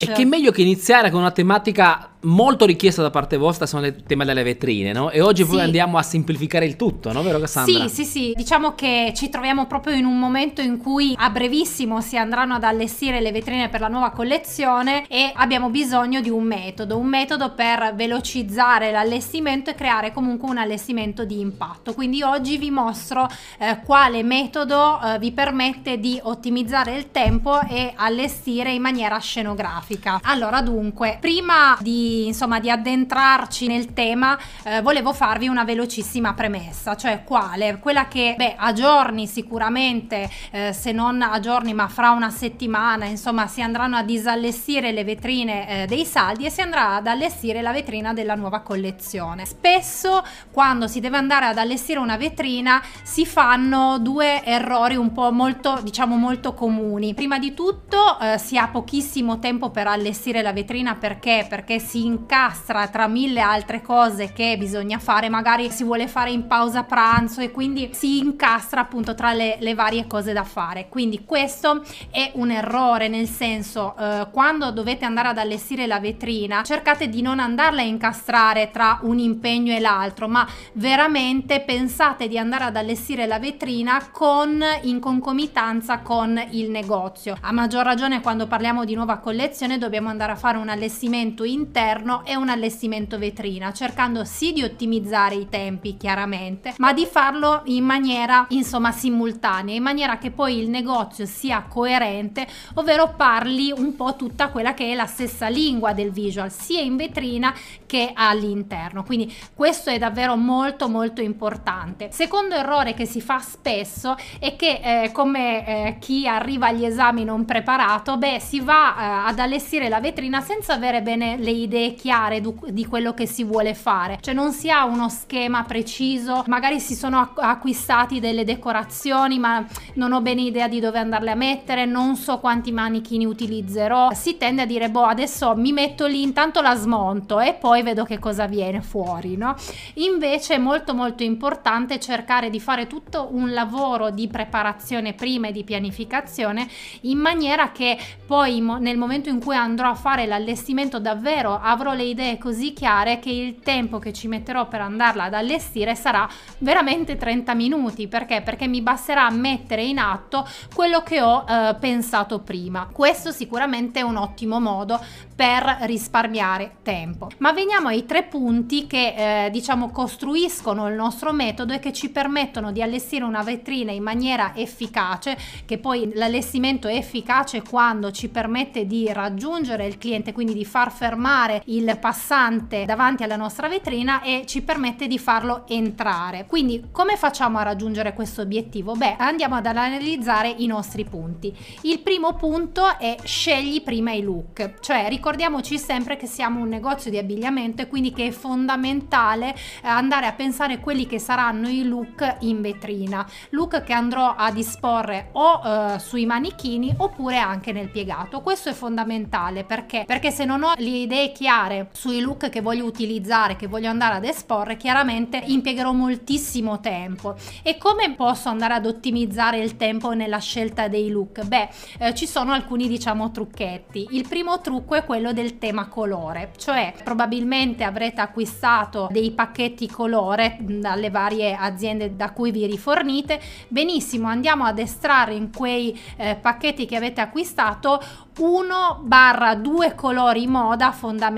E che meglio che iniziare con una tematica molto richiesta da parte vostra sono il tema delle vetrine, no? E oggi sì. andiamo a semplificare il tutto, no? Vero Cassandra? Sì, sì, sì. Diciamo che ci troviamo proprio in un momento in cui a brevissimo si andranno ad allestire le vetrine per la nuova collezione e abbiamo bisogno di un metodo, un metodo per velocizzare l'allestimento e creare comunque un allestimento di impatto. Quindi oggi vi mostro eh, quale metodo eh, vi permette di ottimizzare il tempo e allestire in maniera scenografica. Allora, dunque, prima di insomma, di addentrarci nel tema, eh, volevo farvi una velocissima premessa, cioè quale? Quella che, beh, a giorni sicuramente, eh, se non a giorni, ma fra una settimana, insomma, si andranno a disallestire le vetrine eh, dei saldi e si andrà ad allestire la vetrina della nuova collezione. Spesso, quando si deve andare ad allestire una vetrina, si fanno due errori un po' molto, diciamo, molto comuni. Prima di tutto, eh, si ha pochissimo tempo per allestire la vetrina perché? Perché si si incastra tra mille altre cose che bisogna fare, magari si vuole fare in pausa pranzo e quindi si incastra appunto tra le, le varie cose da fare. Quindi questo è un errore, nel senso eh, quando dovete andare ad allestire la vetrina, cercate di non andarla a incastrare tra un impegno e l'altro, ma veramente pensate di andare ad allestire la vetrina con in concomitanza con il negozio. A maggior ragione quando parliamo di nuova collezione dobbiamo andare a fare un allestimento interno interno e un allestimento vetrina, cercando sì di ottimizzare i tempi chiaramente, ma di farlo in maniera insomma simultanea, in maniera che poi il negozio sia coerente, ovvero parli un po' tutta quella che è la stessa lingua del visual, sia in vetrina che all'interno. Quindi questo è davvero molto molto importante. Secondo errore che si fa spesso è che eh, come eh, chi arriva agli esami non preparato, beh, si va eh, ad allestire la vetrina senza avere bene le idee idee chiare di quello che si vuole fare, cioè non si ha uno schema preciso, magari si sono acquistati delle decorazioni ma non ho bene idea di dove andarle a mettere, non so quanti manichini utilizzerò, si tende a dire boh adesso mi metto lì, intanto la smonto e poi vedo che cosa viene fuori, no? Invece è molto molto importante cercare di fare tutto un lavoro di preparazione prima e di pianificazione in maniera che poi nel momento in cui andrò a fare l'allestimento davvero avrò le idee così chiare che il tempo che ci metterò per andarla ad allestire sarà veramente 30 minuti. Perché? Perché mi basterà mettere in atto quello che ho eh, pensato prima. Questo sicuramente è un ottimo modo per risparmiare tempo. Ma veniamo ai tre punti che eh, diciamo costruiscono il nostro metodo e che ci permettono di allestire una vetrina in maniera efficace, che poi l'allestimento è efficace quando ci permette di raggiungere il cliente, quindi di far fermare il passante davanti alla nostra vetrina e ci permette di farlo entrare. Quindi come facciamo a raggiungere questo obiettivo? Beh, andiamo ad analizzare i nostri punti. Il primo punto è scegli prima i look, cioè ricordiamoci sempre che siamo un negozio di abbigliamento e quindi che è fondamentale eh, andare a pensare quelli che saranno i look in vetrina, look che andrò a disporre o eh, sui manichini oppure anche nel piegato. Questo è fondamentale perché? Perché se non ho le idee chiare chiare sui look che voglio utilizzare, che voglio andare ad esporre, chiaramente impiegherò moltissimo tempo. E come posso andare ad ottimizzare il tempo nella scelta dei look? Beh, eh, ci sono alcuni diciamo trucchetti. Il primo trucco è quello del tema colore, cioè probabilmente avrete acquistato dei pacchetti colore dalle varie aziende da cui vi rifornite. Benissimo, andiamo ad estrarre in quei eh, pacchetti che avete acquistato 1 barra 2 colori moda fondamentali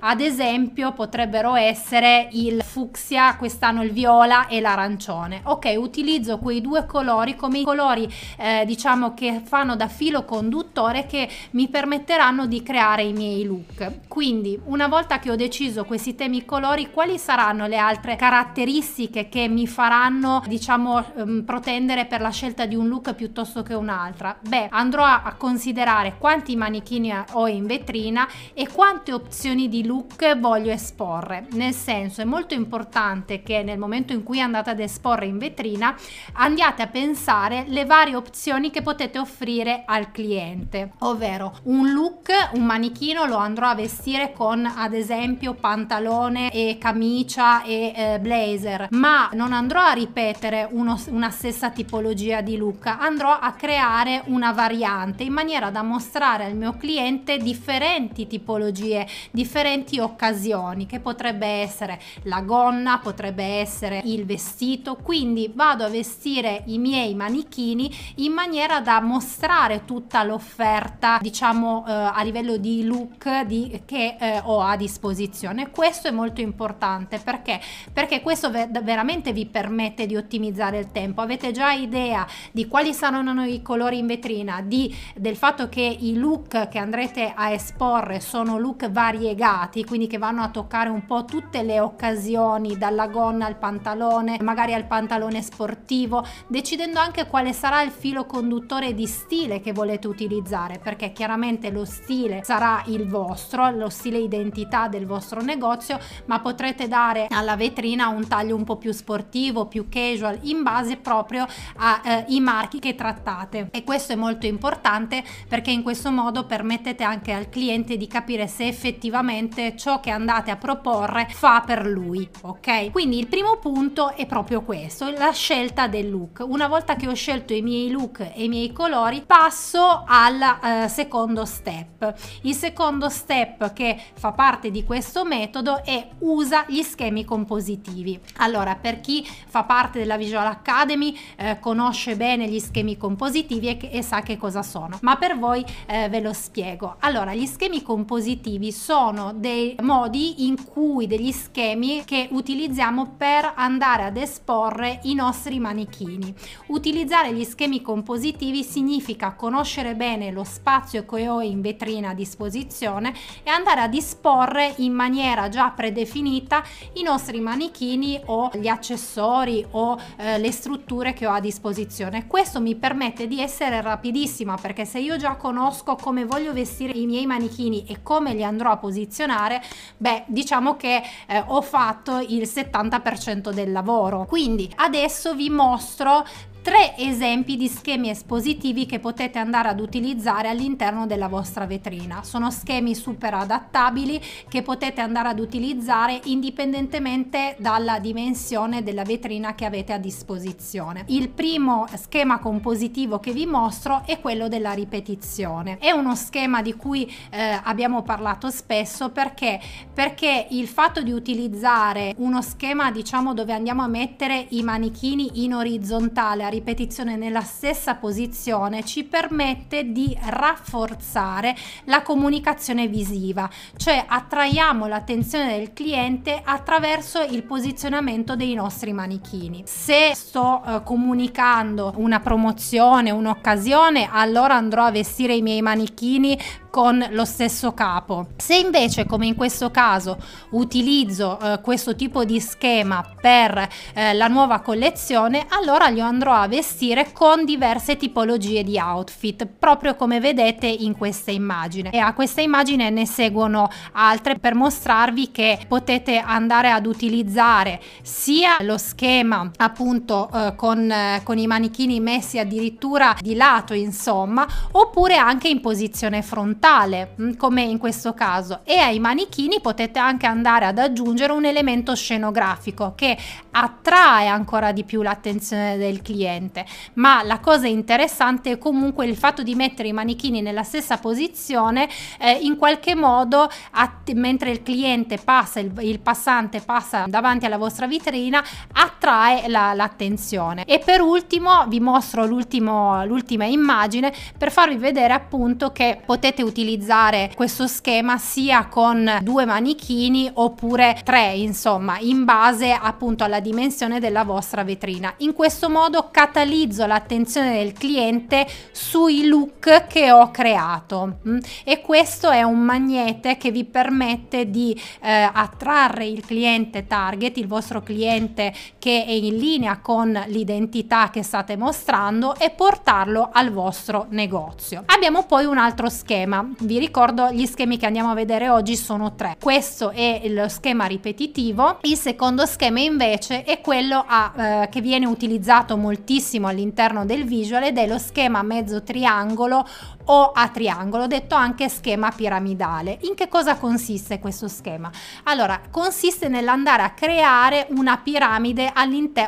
ad esempio potrebbero essere il fucsia quest'anno il viola e l'arancione. Ok utilizzo quei due colori come i colori eh, diciamo che fanno da filo conduttore che mi permetteranno di creare i miei look. Quindi una volta che ho deciso questi temi colori quali saranno le altre caratteristiche che mi faranno diciamo ehm, protendere per la scelta di un look piuttosto che un'altra? Beh andrò a, considerare quanti manichini ho in vetrina e quante opzioni di look voglio esporre. Nel senso è molto importante che nel momento in cui andate ad esporre in vetrina andiate a pensare le varie opzioni che potete offrire al cliente, ovvero un look, un manichino lo andrò a vestire con ad esempio pantalone e camicia e eh, blazer, ma non andrò a ripetere uno, una stessa tipologia di look, andrò a creare una variante in maniera da mostrare al mio cliente differenti tipologie, differenti occasioni che potrebbe essere la gonna, potrebbe essere il vestito, quindi vado a vestire i miei manichini in maniera da mostrare tutta l'offerta, diciamo eh, a livello di look di, che eh, ho a disposizione. Questo è molto importante perché? Perché questo ver- veramente vi permette di ottimizzare il tempo. Avete già idea di quali saranno i colori in vetrina, di, del fatto che i look che andrete a esporre sono look variegati, quindi che vanno a toccare un po' tutte le occasioni, dalla gonna al pantalone, magari al pantalone sportivo, decidendo anche quale sarà il filo conduttore di stile che volete utilizzare, perché chiaramente lo stile sarà il vostro, lo stile identità del vostro negozio, ma potrete dare alla vetrina un taglio un po' più sportivo, più casual, in base proprio ai eh, marchi che trattate. E questo è molto importante perché in questo modo permettete anche al cliente di capire se effettivamente ciò che andate a proporre fa per lui, ok? Quindi il primo punto è proprio questo, la scelta del look. Una volta che ho scelto i miei look e i miei colori, passo al eh, secondo step. Il secondo step che fa parte di questo metodo è usa gli schemi compositivi. Allora, per chi fa parte della Visual Academy eh, conosce bene gli schemi compositivi e, e, sa che cosa sono, ma per voi eh, ve lo spiego. Allora, gli schemi compositivi sono dei modi in cui degli schemi che utilizziamo per andare ad esporre i nostri manichini. Utilizzare gli schemi compositivi significa conoscere bene lo spazio che ho in vetrina a disposizione e andare a disporre in maniera già predefinita i nostri manichini o gli accessori o eh, le strutture che ho a disposizione. Questo mi permette di essere rapidissima perché se io già conosco come voglio vestire i miei manichini e come li andrò a posizionare, beh, diciamo che eh, ho fatto il 70% del lavoro. Quindi adesso vi mostro tre esempi di schemi espositivi che potete andare ad utilizzare all'interno della vostra vetrina. Sono schemi super adattabili che potete andare ad utilizzare indipendentemente dalla dimensione della vetrina che avete a disposizione. Il primo schema compositivo che vi mostro è quello della ripetizione. È uno schema di cui eh, abbiamo parlato spesso perché perché il fatto di utilizzare uno schema diciamo dove andiamo a mettere i manichini in orizzontale ripetizione nella stessa posizione ci permette di rafforzare la comunicazione visiva, cioè attraiamo l'attenzione del cliente attraverso il posizionamento dei nostri manichini. Se sto eh, comunicando una promozione, un'occasione, allora andrò a vestire i miei manichini con lo stesso capo. Se invece, come in questo caso, utilizzo eh, questo tipo di schema per eh, la nuova collezione, allora li andrò a vestire con diverse tipologie di outfit, proprio come vedete in questa immagine. E a questa immagine ne seguono altre per mostrarvi che potete andare ad utilizzare sia lo schema appunto eh, con, eh, con i manichini messi addirittura di lato, insomma, oppure anche in posizione frontale frontale, mm, come in questo caso, e ai manichini potete anche andare ad aggiungere un elemento scenografico che attrae ancora di più l'attenzione del cliente. Ma la cosa interessante è comunque il fatto di mettere i manichini nella stessa posizione, eh, in qualche modo, att- mentre il cliente passa, il, il, passante passa davanti alla vostra vetrina, attrae la, l'attenzione. E per ultimo vi mostro l'ultima immagine per farvi vedere appunto che potete utilizzare utilizzare questo schema sia con due manichini oppure tre, insomma, in base appunto alla dimensione della vostra vetrina. In questo modo catalizzo l'attenzione del cliente sui look che ho creato mm? e questo è un magnete che vi permette di eh, attrarre il cliente target, il vostro cliente che è in linea con l'identità che state mostrando e portarlo al vostro negozio. Abbiamo poi un altro schema Vi ricordo gli schemi che andiamo a vedere oggi sono tre. Questo è lo schema ripetitivo, il secondo schema invece è quello a, eh, che viene utilizzato moltissimo all'interno del visual ed è lo schema mezzo triangolo o a triangolo, detto anche schema piramidale. In che cosa consiste questo schema? Allora, consiste nell'andare a creare una piramide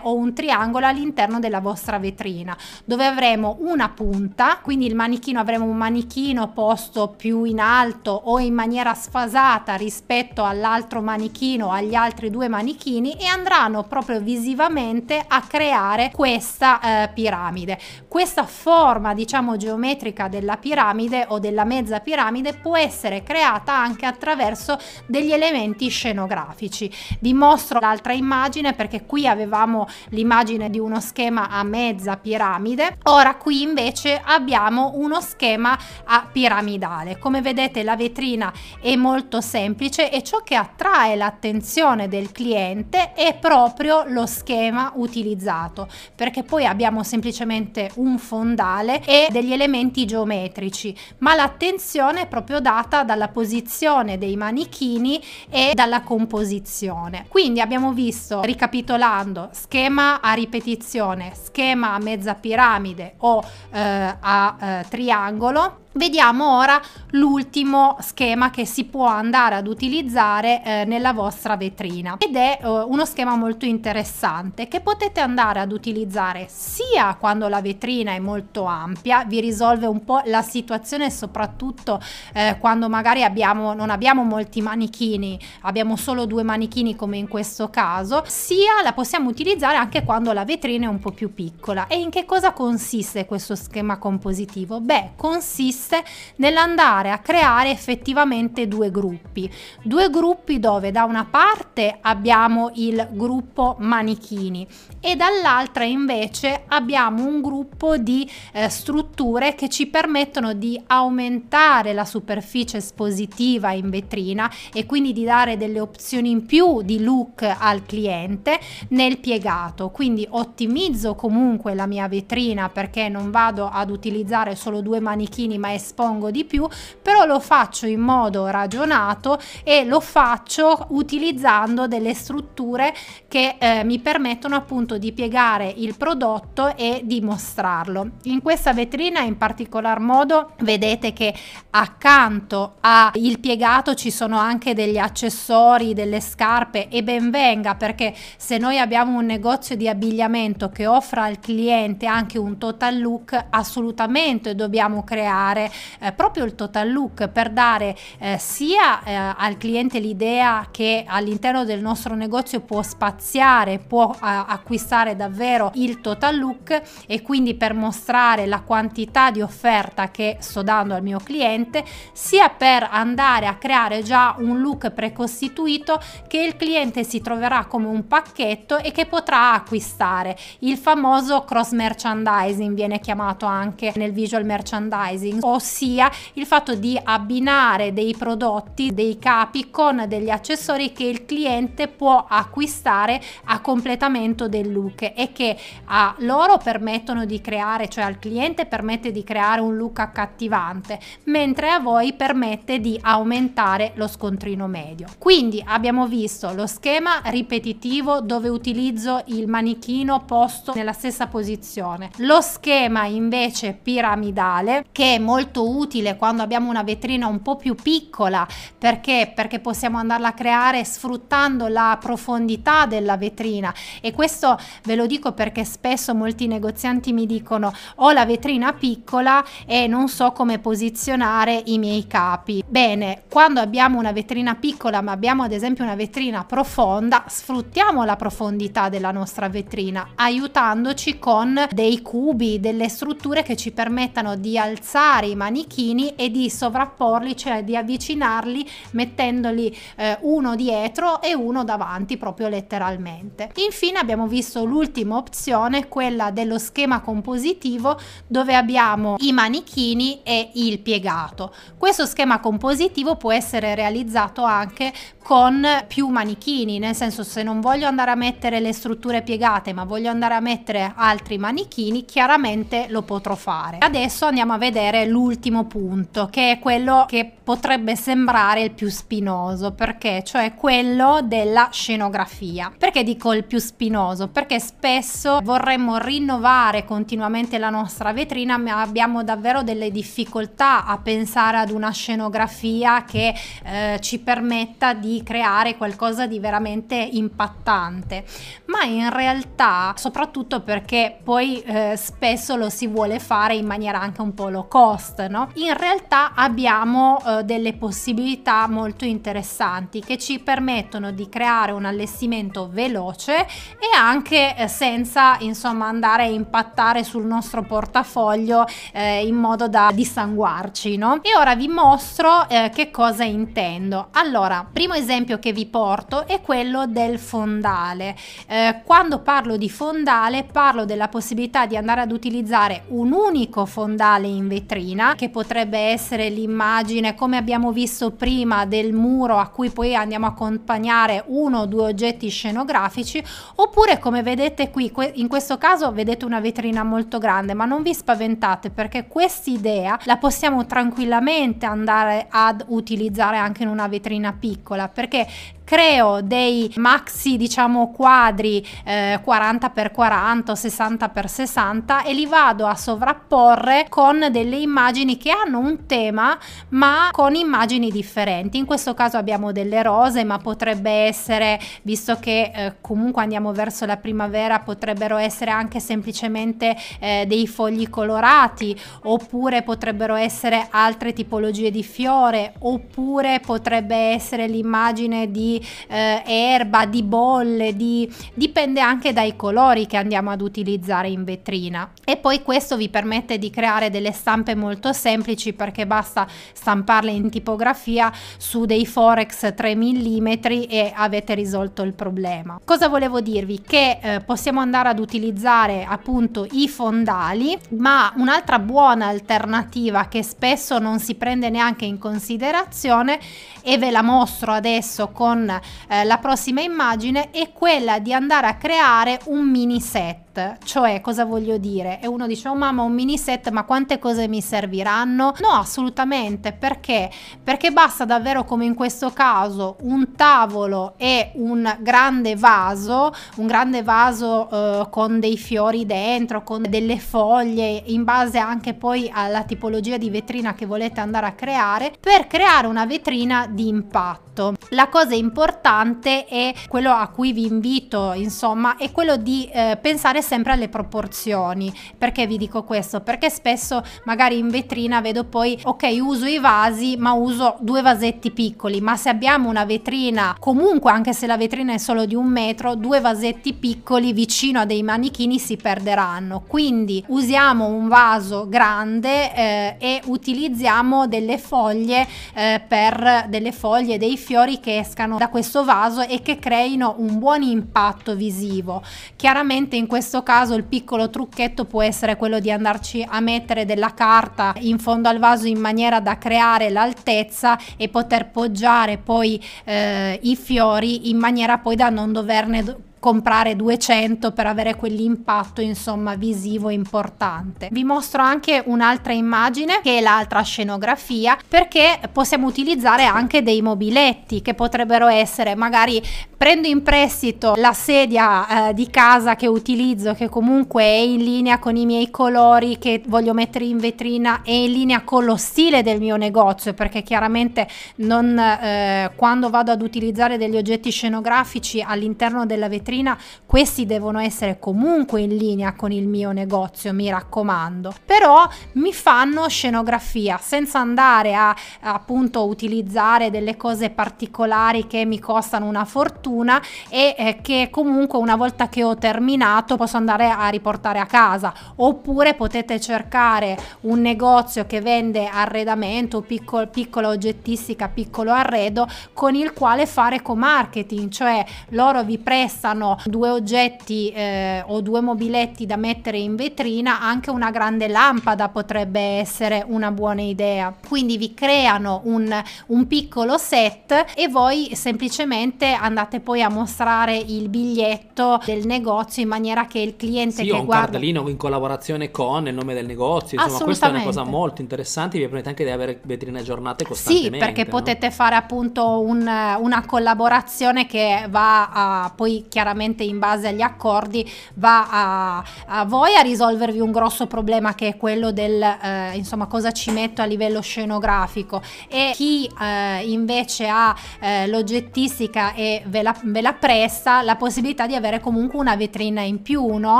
o un triangolo all'interno della vostra vetrina, dove avremo una punta, quindi il manichino avremo un manichino posto più in alto o in maniera sfasata rispetto all'altro manichino, agli altri due manichini e andranno proprio visivamente a creare questa eh, piramide. Questa forma, diciamo, geometrica della piramide o della mezza piramide può essere creata anche attraverso degli elementi scenografici. Vi mostro l'altra immagine perché qui avevamo l'immagine di uno schema a mezza piramide, ora qui invece abbiamo uno schema a piramidale. Come vedete la vetrina è molto semplice e ciò che attrae l'attenzione del cliente è proprio lo schema utilizzato perché poi abbiamo semplicemente un fondale e degli elementi geometrici, ma l'attenzione è proprio data dalla posizione dei manichini e dalla composizione. Quindi abbiamo visto, ricapitolando, schema a ripetizione, schema a mezza piramide o eh, a eh, triangolo Vediamo ora l'ultimo schema che si può andare ad utilizzare eh, nella vostra vetrina ed è eh, uno schema molto interessante che potete andare ad utilizzare sia quando la vetrina è molto ampia, vi risolve un po' la situazione soprattutto eh, quando magari abbiamo, non abbiamo molti manichini, abbiamo solo due manichini come in questo caso, sia la possiamo utilizzare anche quando la vetrina è un po' più piccola. E in che cosa consiste questo schema compositivo? Beh, consiste consiste nell'andare a creare effettivamente due gruppi. Due gruppi dove da una parte abbiamo il gruppo manichini e dall'altra invece abbiamo un gruppo di eh, strutture che ci permettono di aumentare la superficie espositiva in vetrina e quindi di dare delle opzioni in più di look al cliente nel piegato. Quindi ottimizzo comunque la mia vetrina perché non vado ad utilizzare solo due manichini ma espongo di più, però lo faccio in modo ragionato e lo faccio utilizzando delle strutture che eh, mi permettono appunto di piegare il prodotto e di mostrarlo. In questa vetrina in particolar modo vedete che accanto al piegato ci sono anche degli accessori, delle scarpe e ben venga perché se noi abbiamo un negozio di abbigliamento che offra al cliente anche un total look assolutamente dobbiamo creare eh, proprio il total look per dare eh, sia eh, al cliente l'idea che all'interno del nostro negozio può spaziare, può acquistare davvero il total look e quindi per mostrare la quantità di offerta che sto dando al mio cliente, sia per andare a creare già un look precostituito che il cliente si troverà come un pacchetto e che potrà acquistare. Il famoso cross merchandising viene chiamato anche nel visual merchandising, ossia il fatto di abbinare dei prodotti, dei capi con degli accessori che il cliente può acquistare a completamento del look e che a loro permettono di creare, cioè al cliente permette di creare un look accattivante, mentre a voi permette di aumentare lo scontrino medio. Quindi abbiamo visto lo schema ripetitivo dove utilizzo il manichino posto nella stessa posizione, lo schema invece piramidale che è molto utile utile quando abbiamo una vetrina un po' più piccola. Perché? Perché possiamo andarla a creare sfruttando la profondità della vetrina. E questo ve lo dico perché spesso molti negozianti mi dicono ho la vetrina piccola e non so come posizionare i miei capi. Bene quando abbiamo una vetrina piccola ma abbiamo ad esempio una vetrina profonda sfruttiamo la profondità della nostra vetrina aiutandoci con dei cubi delle strutture che ci permettano di alzare i manichini e di sovrapporli, cioè di avvicinarli mettendoli eh, uno dietro e uno davanti proprio letteralmente. Infine abbiamo visto l'ultima opzione, quella dello schema compositivo dove abbiamo i manichini e il piegato. Questo schema compositivo può essere realizzato anche con più manichini, nel senso se non voglio andare a mettere le strutture piegate ma voglio andare a mettere altri manichini, chiaramente lo potrò fare. Adesso andiamo a vedere l'ultimo punto, che è quello che potrebbe sembrare il più spinoso, perché cioè quello della scenografia. Perché dico il più spinoso? Perché spesso vorremmo rinnovare continuamente la nostra vetrina, ma abbiamo davvero delle difficoltà a pensare ad una scenografia che eh, ci permetta di creare qualcosa di veramente impattante. Ma in realtà, soprattutto perché poi eh, spesso lo si vuole fare in maniera anche un po' low cost, no? In realtà abbiamo eh, delle possibilità molto interessanti che ci permettono di creare un allestimento veloce e anche eh, senza insomma andare a impattare sul nostro portafoglio eh, in modo da dissanguarci, no? E ora vi mostro eh, che cosa intendo. Allora, primo esempio che vi porto è quello del fondale. Eh, quando parlo di fondale parlo della possibilità di andare ad utilizzare un unico fondale in vetrina che potrebbe essere l'immagine come abbiamo visto prima del muro a cui poi andiamo a accompagnare uno o due oggetti scenografici oppure come vedete qui in questo caso vedete una vetrina molto grande ma non vi spaventate perché quest'idea la possiamo tranquillamente andare ad utilizzare anche in una vetrina piccola perché creo dei maxi diciamo quadri eh, 40 x 40 60 x 60 e li vado a sovrapporre con delle immagini che hanno un tema ma con immagini differenti. In questo caso abbiamo delle rose ma potrebbe essere visto che eh, comunque andiamo verso la primavera potrebbero essere anche semplicemente eh, dei fogli colorati oppure potrebbero essere altre tipologie di fiore oppure potrebbe essere l'immagine di eh, erba, di bolle, di... dipende anche dai colori che andiamo ad utilizzare in vetrina. E poi questo vi permette di creare delle stampe molto semplici perché basta stamparle in tipografia su dei forex 3 mm e avete risolto il problema. Cosa volevo dirvi? Che eh, possiamo andare ad utilizzare appunto i fondali, ma un'altra buona alternativa che spesso non si prende neanche in considerazione e ve la mostro adesso con eh, la prossima immagine è quella di andare a creare un mini set cioè cosa voglio dire? E uno dice, oh mamma, un mini set, ma quante cose mi serviranno? No, assolutamente, perché? Perché basta davvero come in questo caso un tavolo e un grande vaso, un grande vaso eh, con dei fiori dentro, con delle foglie, in base anche poi alla tipologia di vetrina che volete andare a creare, per creare una vetrina di impatto. La cosa importante è quello a cui vi invito, insomma, è quello di eh, pensare sempre alle proporzioni. Perché vi dico questo? Perché spesso magari in vetrina vedo poi, ok, uso i vasi, ma uso due vasetti piccoli, ma se abbiamo una vetrina, comunque anche se la vetrina è solo di un metro, due vasetti piccoli vicino a dei manichini si perderanno. Quindi usiamo un vaso grande eh, e utilizziamo delle foglie eh, per delle foglie, dei fiori che escano da questo vaso e che creino un buon impatto visivo. Chiaramente in questo caso il piccolo trucchetto può essere quello di andarci a mettere della carta in fondo al vaso in maniera da creare l'altezza e poter poggiare poi eh, i fiori in maniera poi da non doverne comprare 200 per avere quell'impatto insomma visivo importante. Vi mostro anche un'altra immagine che è l'altra scenografia perché possiamo utilizzare anche dei mobiletti che potrebbero essere magari prendo in prestito la sedia eh, di casa che utilizzo che comunque è in linea con i miei colori che voglio mettere in vetrina è in linea con lo stile del mio negozio perché chiaramente non eh, quando vado ad utilizzare degli oggetti scenografici all'interno della vetrina vetrina, questi devono essere comunque in linea con il mio negozio, mi raccomando. Però mi fanno scenografia senza andare a appunto utilizzare delle cose particolari che mi costano una fortuna e eh, che comunque una volta che ho terminato posso andare a riportare a casa. Oppure potete cercare un negozio che vende arredamento, piccolo, piccola oggettistica, piccolo arredo con il quale fare co-marketing, cioè loro vi prestano siano due oggetti eh, o due mobiletti da mettere in vetrina, anche una grande lampada potrebbe essere una buona idea. Quindi vi creano un, un piccolo set e voi semplicemente andate poi a mostrare il biglietto del negozio in maniera che il cliente sì, che un guarda cartellino in collaborazione con il nome del negozio, insomma questa è una cosa molto interessante, vi permette anche di avere vetrine aggiornate costantemente. Sì, perché no? potete fare appunto un, una collaborazione che va a, poi chiaramente in base agli accordi va a, a voi a risolvervi un grosso problema che è quello del eh, insomma cosa ci metto a livello scenografico e chi eh, invece ha eh, l'oggettistica e ve la, ve la presta la possibilità di avere comunque una vetrina in più, no?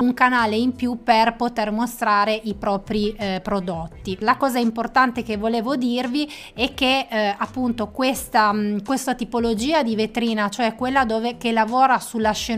un canale in più per poter mostrare i propri eh, prodotti. La cosa importante che volevo dirvi è che eh, appunto questa, mh, questa tipologia di vetrina, cioè quella dove che lavora sulla scenografia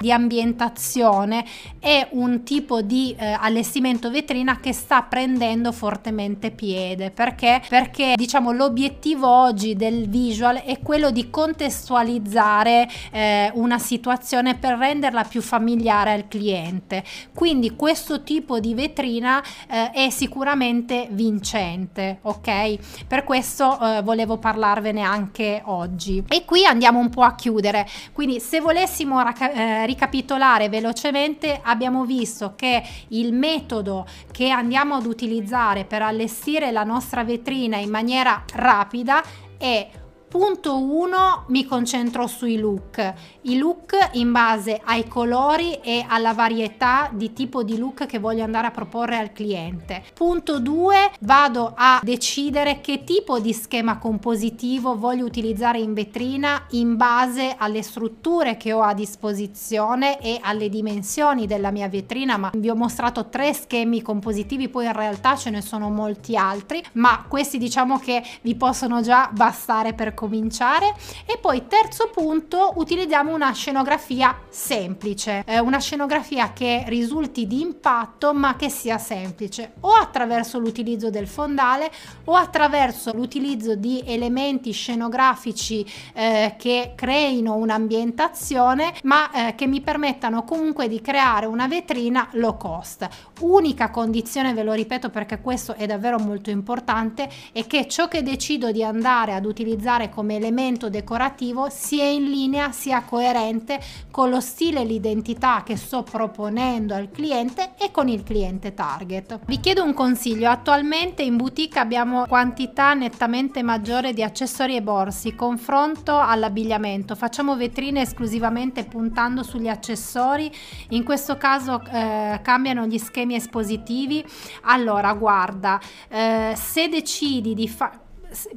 di ambientazione, è un tipo di eh, allestimento vetrina che sta prendendo fortemente piede. Perché? Perché diciamo l'obiettivo oggi del visual è quello di contestualizzare eh, una situazione per renderla più familiare al cliente. Quindi questo tipo di vetrina eh, è sicuramente vincente ok? Per questo eh, volevo parlarvene anche oggi. E qui andiamo un po' a chiudere. Quindi se volessimo raca- eh, ricapitolare velocemente abbiamo visto che il metodo che andiamo ad utilizzare per allestire la nostra vetrina in maniera rapida è Punto 1 mi concentro sui look, i look in base ai colori e alla varietà di tipo di look che voglio andare a proporre al cliente. Punto 2 vado a decidere che tipo di schema compositivo voglio utilizzare in vetrina in base alle strutture che ho a disposizione e alle dimensioni della mia vetrina, ma vi ho mostrato tre schemi compositivi, poi in realtà ce ne sono molti altri, ma questi diciamo che vi possono già bastare per cominciare. E poi terzo punto utilizziamo una scenografia semplice. Eh, una scenografia che risulti di impatto ma che sia semplice. O attraverso l'utilizzo del fondale o attraverso l'utilizzo di elementi scenografici eh, che creino un'ambientazione ma eh, che mi permettano comunque di creare una vetrina low cost. Unica condizione ve lo ripeto perché questo è davvero molto importante è che ciò che decido di andare ad utilizzare come elemento decorativo sia in linea, sia coerente con lo stile e l'identità che sto proponendo al cliente e con il cliente target. Vi chiedo un consiglio, attualmente in boutique abbiamo quantità nettamente maggiore di accessori e borsi, confronto all'abbigliamento, facciamo vetrine esclusivamente puntando sugli accessori, in questo caso eh, cambiano gli schemi espositivi, allora guarda, eh, se decidi di fare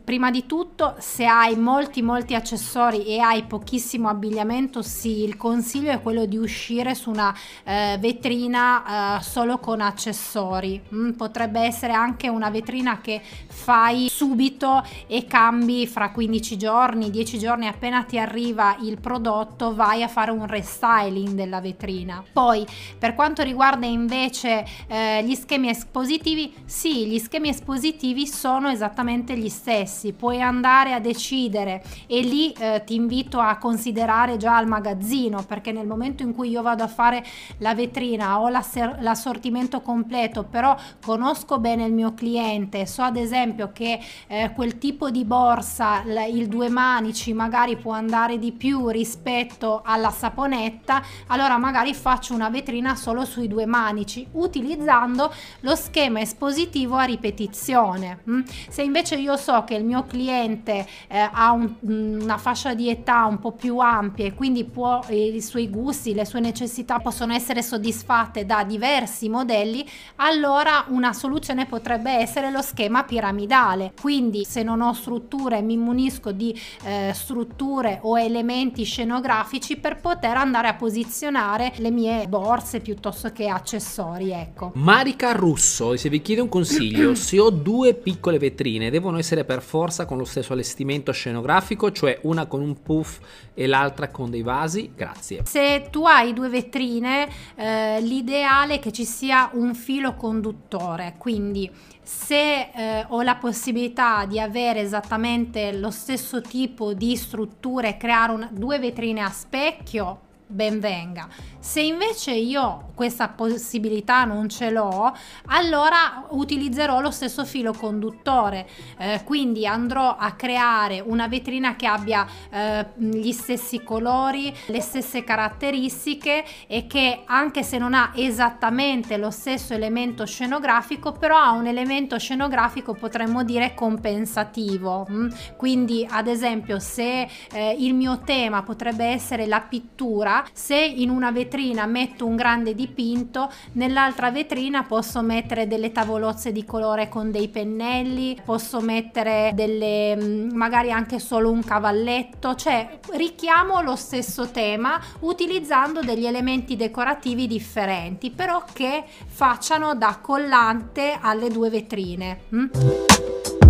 prima di tutto se hai molti molti accessori e hai pochissimo abbigliamento sì il consiglio è quello di uscire su una eh, vetrina eh, solo con accessori. Mm, potrebbe essere anche una vetrina che fai subito e cambi fra 15 giorni 10 giorni appena ti arriva il prodotto vai a fare un restyling della vetrina. Poi per quanto riguarda invece eh, gli schemi espositivi sì gli schemi espositivi sono esattamente gli stessi stessi, puoi andare a decidere e lì eh, ti invito a considerare già il magazzino perché nel momento in cui io vado a fare la vetrina ho l'assortimento completo però conosco bene il mio cliente so ad esempio che eh, quel tipo di borsa il due manici magari può andare di più rispetto alla saponetta allora magari faccio una vetrina solo sui due manici utilizzando lo schema espositivo a ripetizione mm? se invece io so so che il mio cliente eh, ha un, una fascia di età un po' più ampia e quindi può, i suoi gusti, le sue necessità possono essere soddisfatte da diversi modelli, allora una soluzione potrebbe essere lo schema piramidale. Quindi se non ho strutture mi munisco di eh, strutture o elementi scenografici per poter andare a posizionare le mie borse piuttosto che accessori. Ecco. Marica Russo, se vi chiede un consiglio, se ho due piccole vetrine, devono essere essere per forza con lo stesso allestimento scenografico, cioè una con un puff e l'altra con dei vasi? Grazie. Se tu hai due vetrine, eh, l'ideale è che ci sia un filo conduttore, quindi se eh, ho la possibilità di avere esattamente lo stesso tipo di strutture, creare un, due vetrine a specchio, ben venga. Se invece io questa possibilità non ce l'ho, allora utilizzerò lo stesso filo conduttore, eh, quindi andrò a creare una vetrina che abbia eh, gli stessi colori, le stesse caratteristiche e che anche se non ha esattamente lo stesso elemento scenografico, però ha un elemento scenografico potremmo dire compensativo. Mm? Quindi ad esempio se eh, il mio tema potrebbe essere la pittura, se in una vetrina metto un grande dipinto, nell'altra vetrina posso mettere delle tavolozze di colore con dei pennelli, posso mettere delle mm, magari anche solo un cavalletto, cioè richiamo lo stesso tema utilizzando degli elementi decorativi differenti, però che facciano da collante alle due vetrine. Mm?